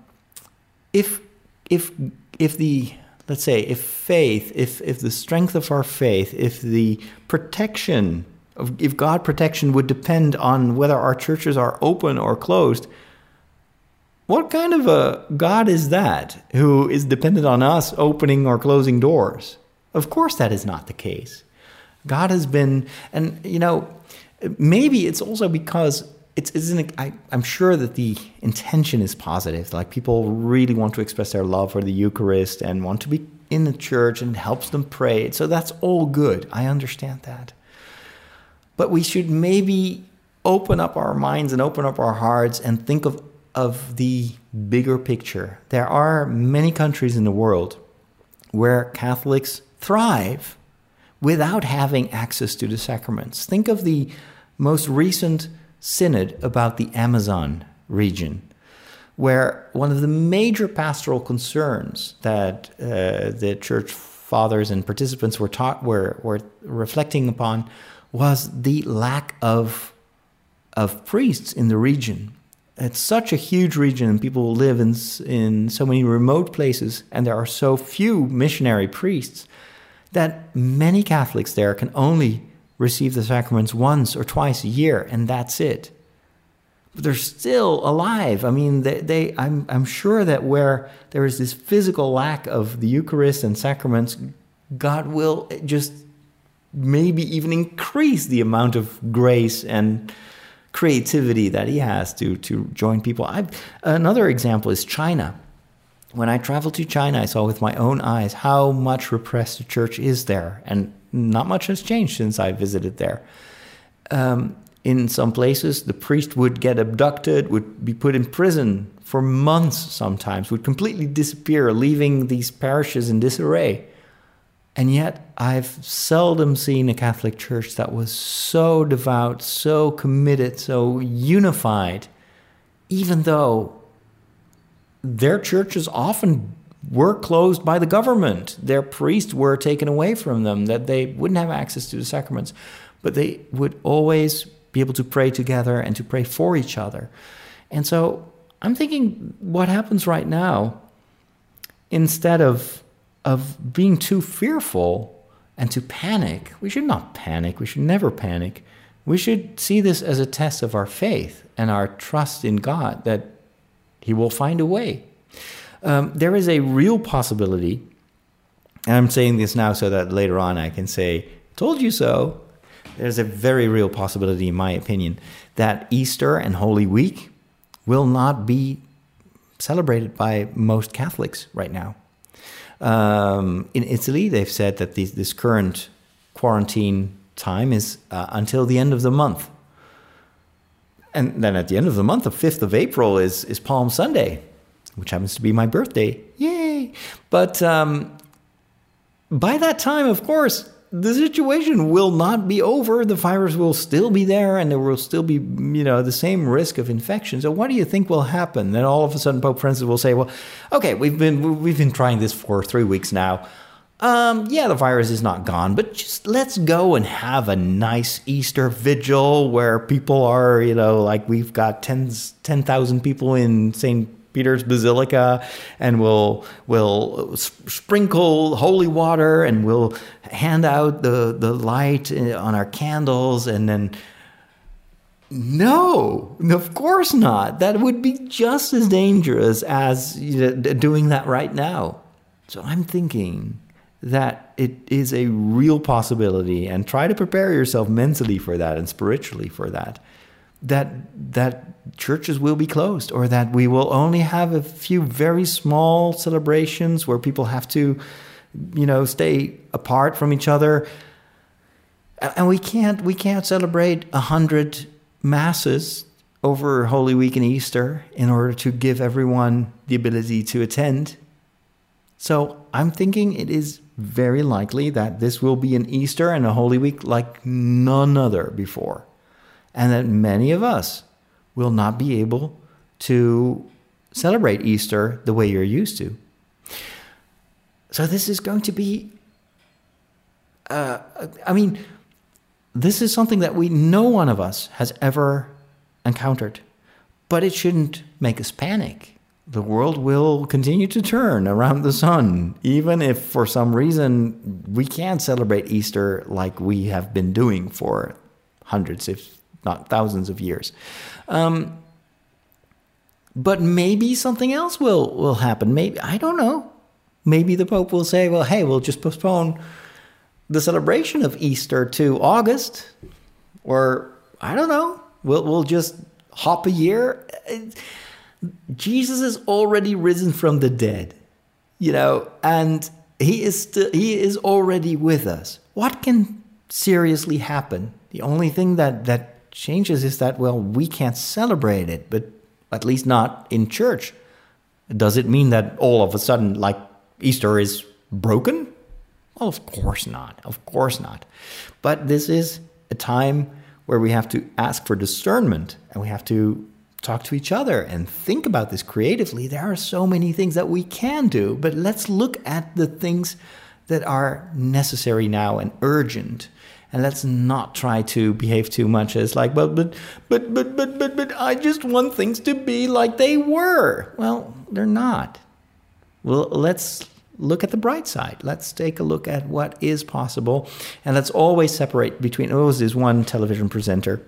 if if if the let's say if faith if if the strength of our faith if the protection of if God protection would depend on whether our churches are open or closed what kind of a God is that who is dependent on us opening or closing doors? Of course, that is not the case. God has been, and you know, maybe it's also because it's. I, I'm sure that the intention is positive. Like people really want to express their love for the Eucharist and want to be in the church and helps them pray. So that's all good. I understand that. But we should maybe open up our minds and open up our hearts and think of of the bigger picture. There are many countries in the world where Catholics thrive without having access to the sacraments. Think of the most recent synod about the Amazon region, where one of the major pastoral concerns that uh, the church fathers and participants were taught were, were reflecting upon was the lack of of priests in the region. It's such a huge region and people live in, in so many remote places and there are so few missionary priests that many Catholics there can only receive the sacraments once or twice a year and that's it. But they're still alive. I mean, they, they I'm, I'm sure that where there is this physical lack of the Eucharist and sacraments, God will just maybe even increase the amount of grace and creativity that he has to to join people. i another example is China. When I traveled to China, I saw with my own eyes how much repressed the church is there, and not much has changed since I visited there. Um, in some places, the priest would get abducted, would be put in prison for months sometimes, would completely disappear, leaving these parishes in disarray. And yet, I've seldom seen a Catholic church that was so devout, so committed, so unified, even though their churches often were closed by the government. Their priests were taken away from them, that they wouldn't have access to the sacraments, but they would always be able to pray together and to pray for each other. And so I'm thinking what happens right now, instead of of being too fearful and to panic. We should not panic. We should never panic. We should see this as a test of our faith and our trust in God that He will find a way. Um, there is a real possibility, and I'm saying this now so that later on I can say, Told you so. There's a very real possibility, in my opinion, that Easter and Holy Week will not be celebrated by most Catholics right now. Um, in Italy, they've said that this, this current quarantine time is uh, until the end of the month. And then at the end of the month, the 5th of April is, is Palm Sunday, which happens to be my birthday. Yay! But um, by that time, of course, the situation will not be over. The virus will still be there, and there will still be, you know, the same risk of infection. So, what do you think will happen? Then all of a sudden, Pope Francis will say, "Well, okay, we've been we've been trying this for three weeks now. Um, yeah, the virus is not gone, but just let's go and have a nice Easter vigil where people are, you know, like we've got tens 10,000 people in St. Peter's Basilica, and we'll we'll sprinkle holy water, and we'll hand out the the light uh, on our candles, and then. No, of course not. That would be just as dangerous as doing that right now. So I'm thinking that it is a real possibility and try to prepare yourself mentally for that and spiritually for that that that churches will be closed or that we will only have a few very small celebrations where people have to you know stay apart from each other and we can't we can't celebrate a hundred masses over holy week and easter in order to give everyone the ability to attend So I'm thinking it is very likely that this will be an Easter and a Holy Week like none other before. And that many of us will not be able to celebrate Easter the way you're used to. So this is going to be, uh, I mean, this is something that we, no one of us has ever encountered, but it shouldn't make us panic. The world will continue to turn around the sun, even if for some reason we can't celebrate Easter like we have been doing for hundreds, if not thousands of years. Um, but maybe something else will, will happen. Maybe, I don't know. Maybe the Pope will say, well, hey, we'll just postpone the celebration of Easter to August. Or, I don't know, we'll, we'll just hop a year. Jesus has already risen from the dead, you know, and he is still, he is already with us. What can seriously happen? The only thing that, that changes is that, well, we can't celebrate it, but at least not in church. Does it mean that all of a sudden, like Easter is broken? Well, of course not. Of course not. But this is a time where we have to ask for discernment and we have to talk to each other and think about this creatively. There are so many things that we can do, but let's look at the things that are necessary now and urgent. And let's not try to behave too much as like, but but but but but but but I just want things to be like they were. Well, they're not. Well, let's look at the bright side. Let's take a look at what is possible, and let's always separate between. Oh, this one television presenter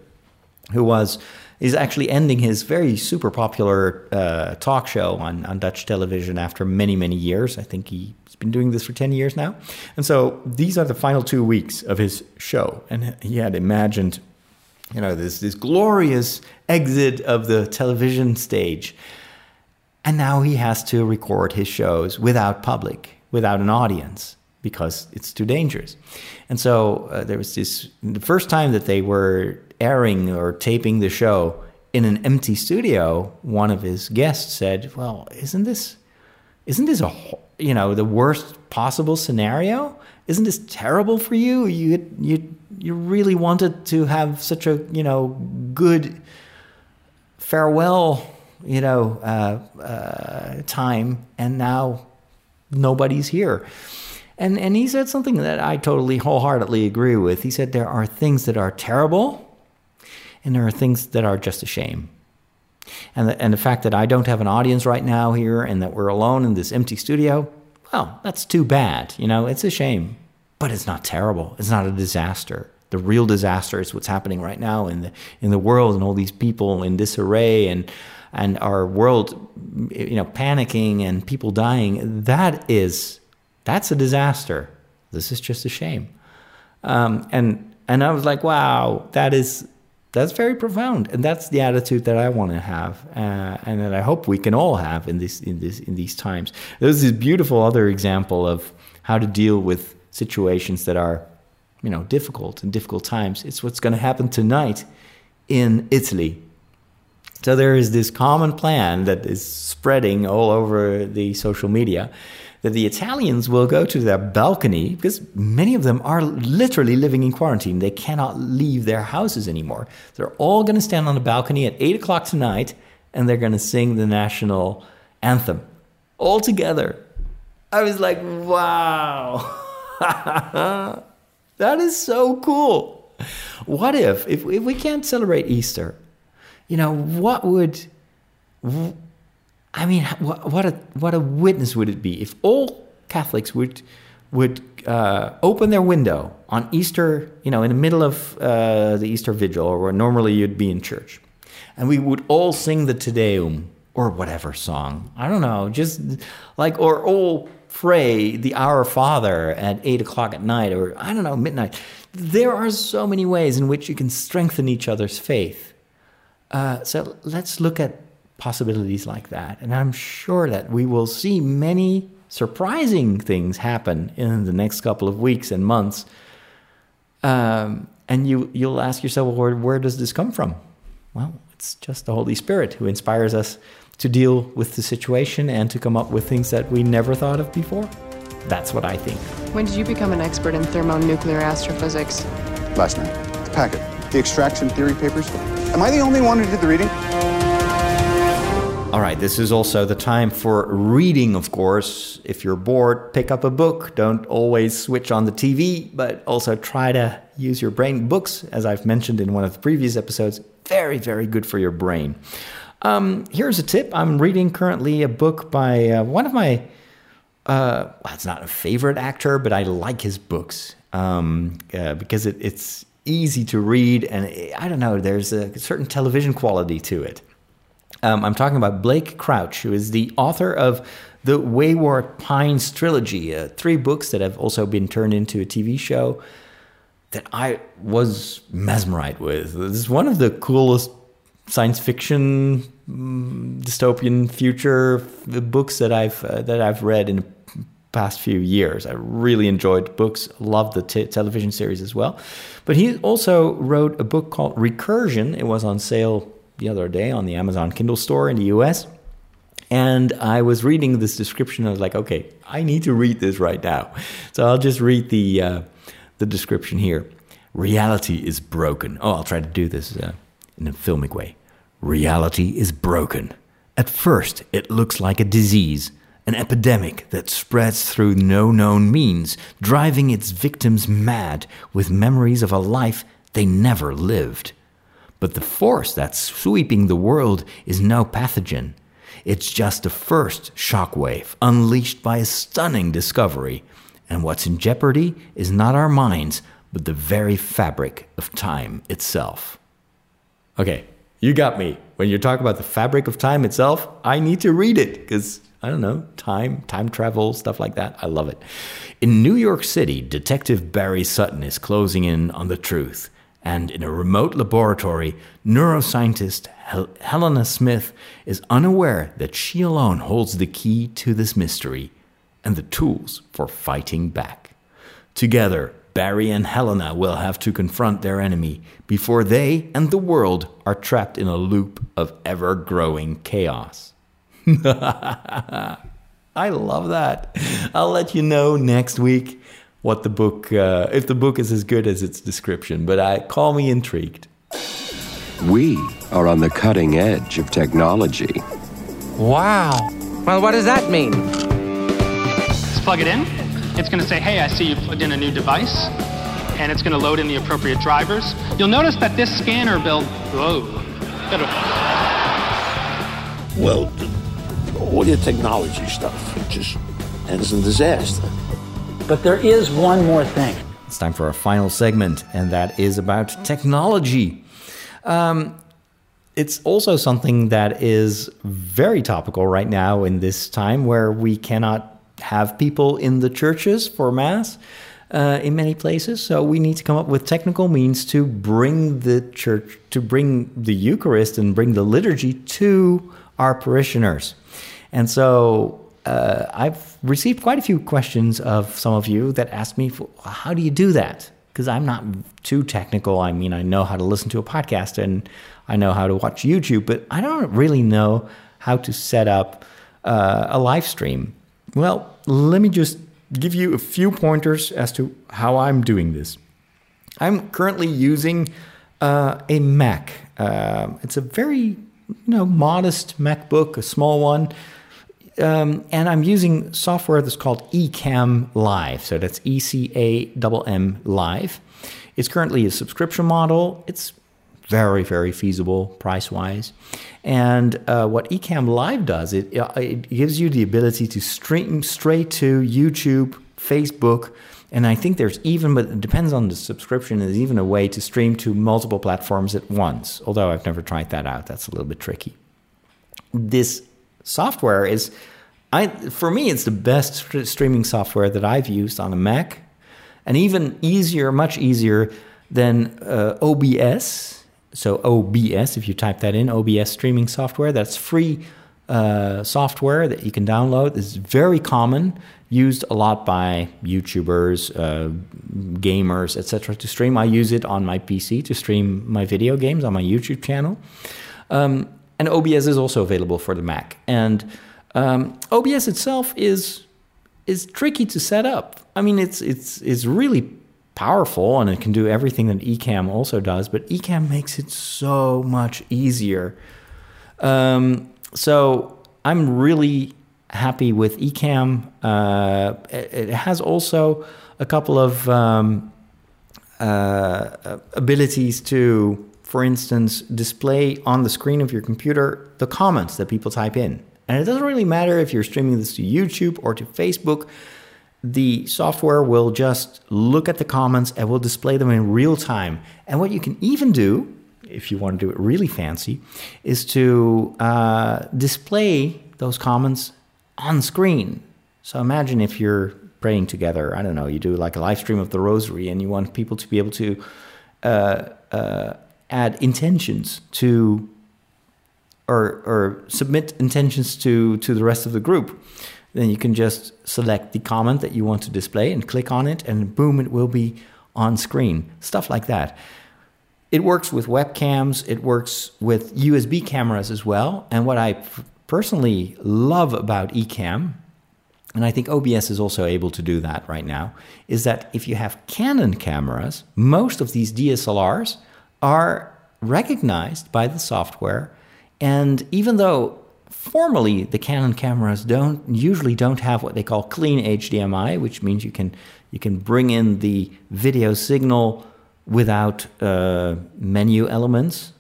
who was is actually ending his very super popular uh, talk show on, on Dutch television after many, many years. I think he's been doing this for 10 years now. And so these are the final two weeks of his show. And he had imagined, you know, this, this glorious exit of the television stage. And now he has to record his shows without public, without an audience because it's too dangerous. And so uh, there was this the first time that they were airing or taping the show in an empty studio, one of his guests said, "Well, isn't this isn't this a you know the worst possible scenario? Isn't this terrible for you? You you you really wanted to have such a you know good farewell you know uh, uh, time, and now nobody's here." And, and he said something that I totally wholeheartedly agree with. He said there are things that are terrible and there are things that are just a shame. And the, and the fact that I don't have an audience right now here and that we're alone in this empty studio, well, that's too bad. You know, it's a shame, but it's not terrible. It's not a disaster. The real disaster is what's happening right now in the in the world and all these people in disarray and and our world, you know, panicking and people dying. That is that's a disaster. This is just a shame. Um, and and I was like, wow, that is that's very profound, and that's the attitude that I want to have, uh, and that I hope we can all have in this in this in these times. There's this beautiful other example of how to deal with situations that are, you know, difficult and difficult times. It's what's going to happen tonight in Italy. So there is this common plan that is spreading all over the social media that the Italians will go to their balcony because many of them are literally living in quarantine. They cannot leave their houses anymore. They're all going to stand on the balcony at 8 o'clock tonight and they're going to sing the national anthem all together. I was like, wow, *laughs* that is so cool. What if, if, if we can't celebrate Easter, you know, what would I mean, what a what a witness would it be if all Catholics would would uh, open their window on Easter, you know, in the middle of uh, the Easter Vigil, or where normally you'd be in church, and we would all sing the Te Deum or whatever song. I don't know, just like or all pray the Our Father at eight o'clock at night, or I don't know, midnight. There are so many ways in which you can strengthen each other's faith. Uh, so let's look at possibilities like that. And I'm sure that we will see many surprising things happen in the next couple of weeks and months. Um, and you, you'll ask yourself, well, where, where does this come from? Well, it's just the Holy Spirit who inspires us to deal with the situation and to come up with things that we never thought of before. That's what I think. When did you become an expert in thermonuclear astrophysics? Last night. The packet. The extraction theory papers. Am I the only one who did the reading? All right, this is also the time for reading, of course. If you're bored, pick up a book. Don't always switch on the TV, but also try to use your brain. Books, as I've mentioned in one of the previous episodes, very, very good for your brain. Um, here's a tip I'm reading currently a book by uh, one of my, uh, well, it's not a favorite actor, but I like his books um, uh, because it, it's easy to read and I don't know, there's a certain television quality to it. Um, I'm talking about Blake Crouch, who is the author of the Wayward Pines trilogy, uh, three books that have also been turned into a TV show that I was mesmerized with. This is one of the coolest science fiction mm, dystopian future books that I've uh, that I've read in the past few years. I really enjoyed books, loved the t- television series as well. But he also wrote a book called Recursion. It was on sale the other day on the Amazon Kindle store in the US. And I was reading this description. I was like, okay, I need to read this right now. So I'll just read the, uh, the description here. Reality is broken. Oh, I'll try to do this uh, in a filmic way. Reality is broken. At first, it looks like a disease, an epidemic that spreads through no known means, driving its victims mad with memories of a life they never lived. But the force that's sweeping the world is no pathogen. It's just the first shockwave unleashed by a stunning discovery. And what's in jeopardy is not our minds, but the very fabric of time itself. Okay, you got me. When you talk about the fabric of time itself, I need to read it because I don't know, time, time travel, stuff like that. I love it. In New York City, Detective Barry Sutton is closing in on the truth and in a remote laboratory, neuroscientist Hel- Helena Smith is unaware that she alone holds the key to this mystery and the tools for fighting back. Together, Barry and Helena will have to confront their enemy before they and the world are trapped in a loop of ever growing chaos. *laughs* I love that. I'll let you know next week what the book, uh, if the book is as good as its description, but I call me intrigued. We are on the cutting edge of technology. Wow. Well, what does that mean? Let's plug it in. It's going to say, hey, I see you plugged in a new device, and it's going to load in the appropriate drivers. You'll notice that this scanner build, whoa. Well, all your technology stuff just ends in disaster. But there is one more thing. It's time for our final segment, and that is about technology. Um, it's also something that is very topical right now in this time where we cannot have people in the churches for Mass. Uh, in many places. So we need to come up with technical means to bring the church, to bring the Eucharist and bring the liturgy to our parishioners. And so uh, I've received quite a few questions of some of you that ask me, how do you do that? Because I'm not too technical. I mean, I know how to listen to a podcast and I know how to watch YouTube, but I don't really know how to set up uh, a live stream. Well, let me just give you a few pointers as to how I'm doing this. I'm currently using uh, a Mac. Uh, it's a very you know modest MacBook, a small one um, and I'm using software that's called Ecamm Live. So that's E C A M Live. It's currently a subscription model. It's very, very feasible price wise. And uh, what Ecamm Live does, it, it gives you the ability to stream straight to YouTube, Facebook, and I think there's even, but it depends on the subscription, there's even a way to stream to multiple platforms at once. Although I've never tried that out, that's a little bit tricky. This software is I for me it's the best streaming software that I've used on a Mac, and even easier, much easier than uh, OBS. So OBS, if you type that in, OBS streaming software, that's free uh, software that you can download. It's very common, used a lot by YouTubers, uh, gamers, etc. to stream. I use it on my PC to stream my video games on my YouTube channel. Um, and OBS is also available for the Mac. And um, OBS itself is is tricky to set up. I mean, it's it's it's really powerful and it can do everything that Ecamm also does, but Ecamm makes it so much easier. Um, so I'm really happy with Ecamm. Uh, it, it has also a couple of um, uh, abilities to, for instance, display on the screen of your computer the comments that people type in. And it doesn't really matter if you're streaming this to YouTube or to Facebook. The software will just look at the comments and will display them in real time. And what you can even do, if you want to do it really fancy, is to uh, display those comments on screen. So imagine if you're praying together. I don't know, you do like a live stream of the rosary and you want people to be able to uh, uh, add intentions to or, or submit intentions to, to the rest of the group. Then you can just select the comment that you want to display and click on it, and boom, it will be on screen. Stuff like that. It works with webcams, it works with USB cameras as well. And what I personally love about Ecamm and I think OBS is also able to do that right now, is that if you have Canon cameras, most of these DSLRs are recognized by the software. And even though formally the Canon cameras don't usually don't have what they call clean HDMI, which means you can you can bring in the video signal without uh, menu elements.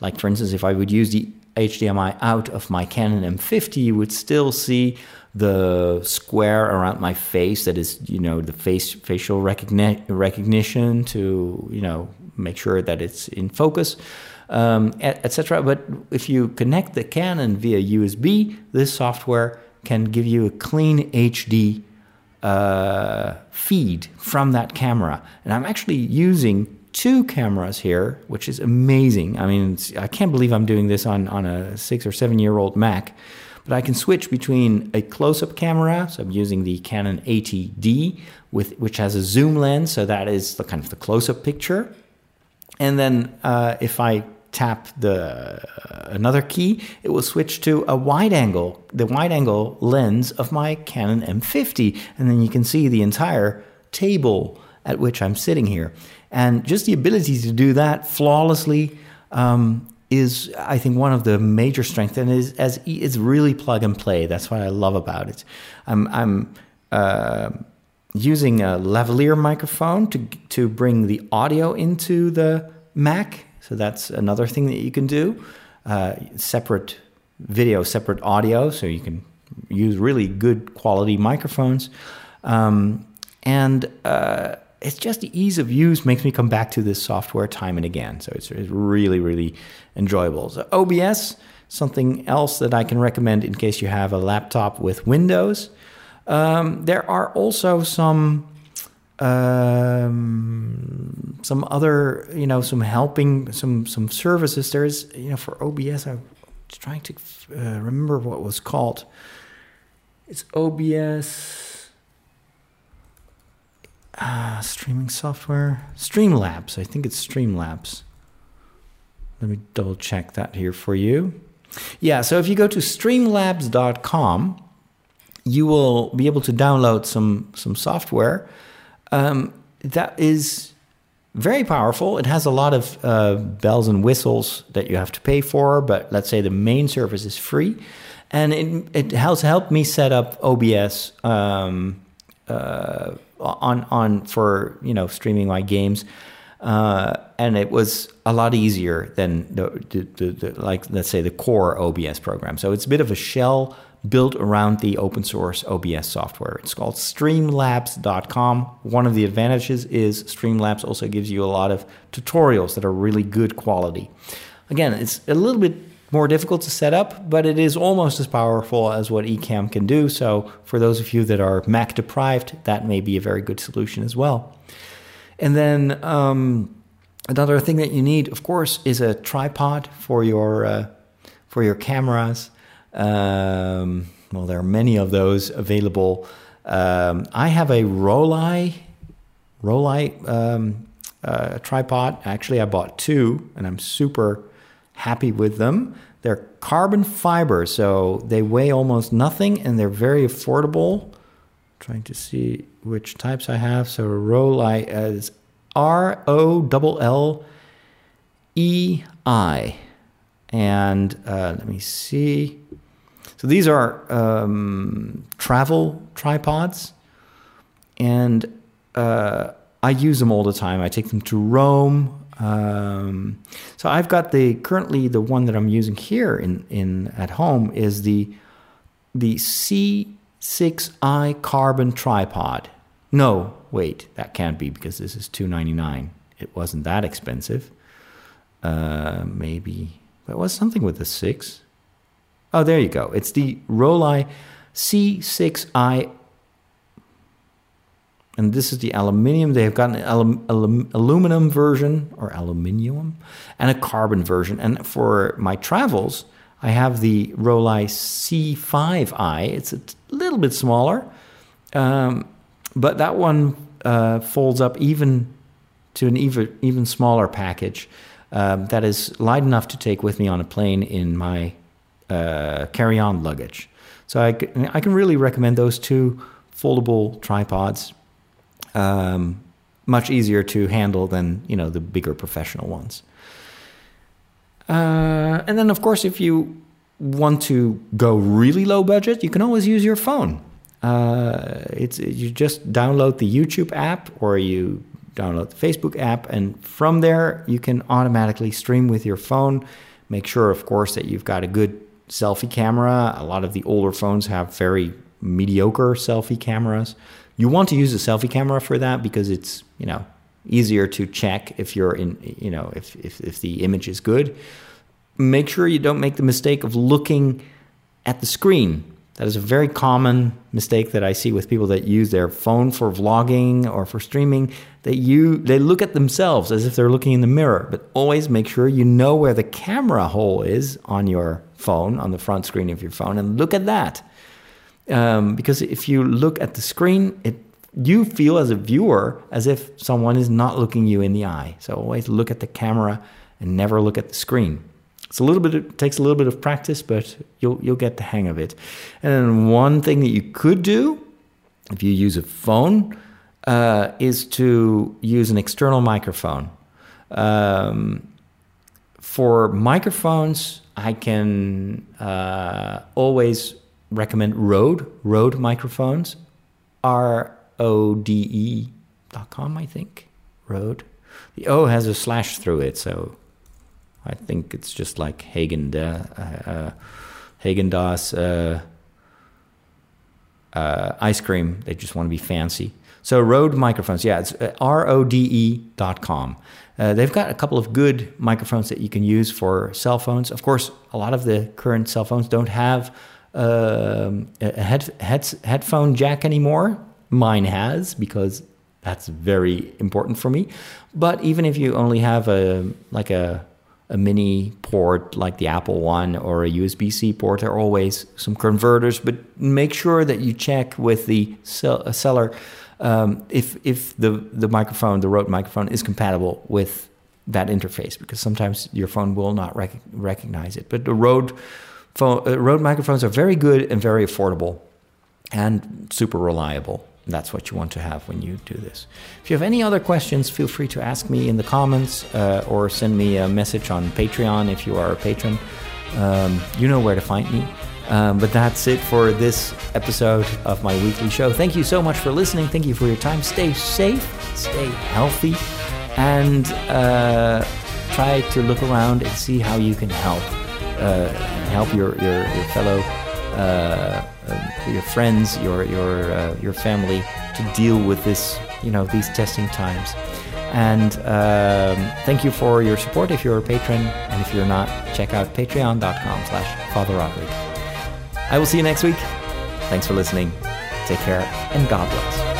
Like for instance, if I would use the HDMI out of my Canon M50, you would still see the square around my face that is you know the face facial recogni- recognition to you know make sure that it's in focus um, etc but if you connect the canon via usb this software can give you a clean hd uh, feed from that camera and i'm actually using two cameras here which is amazing i mean i can't believe i'm doing this on, on a six or seven year old mac but I can switch between a close-up camera, so I'm using the Canon 80D, with which has a zoom lens, so that is the kind of the close-up picture. And then uh, if I tap the uh, another key, it will switch to a wide angle, the wide angle lens of my Canon M50, and then you can see the entire table at which I'm sitting here. And just the ability to do that flawlessly um, is I think one of the major strengths, and is as it's really plug and play. That's what I love about it. I'm I'm uh, using a lavalier microphone to to bring the audio into the Mac. So that's another thing that you can do. Uh, separate video, separate audio, so you can use really good quality microphones. Um, and uh, it's just the ease of use makes me come back to this software time and again. So it's, it's really, really enjoyable. So OBS, something else that I can recommend in case you have a laptop with Windows. Um, there are also some um, some other, you know, some helping, some some services. There's, you know, for OBS, I'm trying to uh, remember what was called. It's OBS uh, streaming software, Streamlabs. I think it's Streamlabs. Let me double check that here for you. Yeah, so if you go to streamlabs.com, you will be able to download some some software um, that is very powerful. It has a lot of uh, bells and whistles that you have to pay for, but let's say the main service is free, and it it has helped me set up OBS. Um, uh, on on for you know streaming my games, uh, and it was a lot easier than the, the, the, the, like let's say the core OBS program. So it's a bit of a shell built around the open source OBS software. It's called Streamlabs.com. One of the advantages is Streamlabs also gives you a lot of tutorials that are really good quality. Again, it's a little bit more difficult to set up, but it is almost as powerful as what Ecamm can do. So for those of you that are Mac deprived, that may be a very good solution as well. And then um, another thing that you need, of course, is a tripod for your uh, for your cameras. Um, well, there are many of those available. Um, I have a Rollei Rollei um, uh, tripod. Actually, I bought two, and I'm super happy with them. they're carbon fiber, so they weigh almost nothing and they're very affordable. Trying to see which types I have. So Rollei is R O L L E I. And uh, let me see. So these are um, travel tripods. And uh, I use them all the time. I take them to Rome. Um, so I've got the currently the one that I'm using here in, in at home is the the C6i carbon tripod. No, wait, that can't be because this is 299. It wasn't that expensive. Uh, maybe it was something with the six. Oh, there you go. It's the Rollei C6i and this is the aluminium. They have got an alum, alum, aluminum version or aluminium and a carbon version. And for my travels, I have the Rollei C5i. It's a little bit smaller, um, but that one uh, folds up even to an even even smaller package um, that is light enough to take with me on a plane in my uh, carry-on luggage. So I, I can really recommend those two foldable tripods um, much easier to handle than you know the bigger professional ones. Uh, and then, of course, if you want to go really low budget, you can always use your phone. Uh, it's you just download the YouTube app or you download the Facebook app, and from there you can automatically stream with your phone. Make sure, of course, that you've got a good selfie camera. A lot of the older phones have very mediocre selfie cameras. You want to use a selfie camera for that because it's, you know, easier to check if you're in, you know, if, if, if the image is good. Make sure you don't make the mistake of looking at the screen. That is a very common mistake that I see with people that use their phone for vlogging or for streaming. They you they look at themselves as if they're looking in the mirror, but always make sure you know where the camera hole is on your phone, on the front screen of your phone, and look at that. Um, because if you look at the screen, it you feel as a viewer as if someone is not looking you in the eye. So always look at the camera and never look at the screen. It's a little bit it takes a little bit of practice, but you'll you'll get the hang of it. And then one thing that you could do if you use a phone uh, is to use an external microphone. Um, for microphones, I can uh, always recommend Rode, Rode microphones, R O D E dot com, I think. Rode. The O has a slash through it, so I think it's just like Häagen, uh, uh, Häagen-Dazs uh, uh, ice cream. They just want to be fancy. So Rode microphones, yeah, it's uh, R O D E dot com. Uh, they've got a couple of good microphones that you can use for cell phones. Of course, a lot of the current cell phones don't have um, a head, head, headphone jack anymore. Mine has because that's very important for me. But even if you only have a like a a mini port like the Apple one or a USB C port, there are always some converters. But make sure that you check with the sell, seller um, if if the the microphone, the Rode microphone, is compatible with that interface because sometimes your phone will not rec- recognize it. But the Rode phone, uh, Rode microphones are very good and very affordable and super reliable. That's what you want to have when you do this. If you have any other questions, feel free to ask me in the comments uh, or send me a message on Patreon if you are a patron. Um, you know where to find me. Um, but that's it for this episode of my weekly show. Thank you so much for listening. Thank you for your time. Stay safe, stay healthy, and uh, try to look around and see how you can help uh, help your your, your fellow uh, your friends, your your uh, your family to deal with this, you know, these testing times. And um, thank you for your support if you're a patron, and if you're not, check out patreon.com/slash Father Roderick. I will see you next week. Thanks for listening. Take care, and God bless.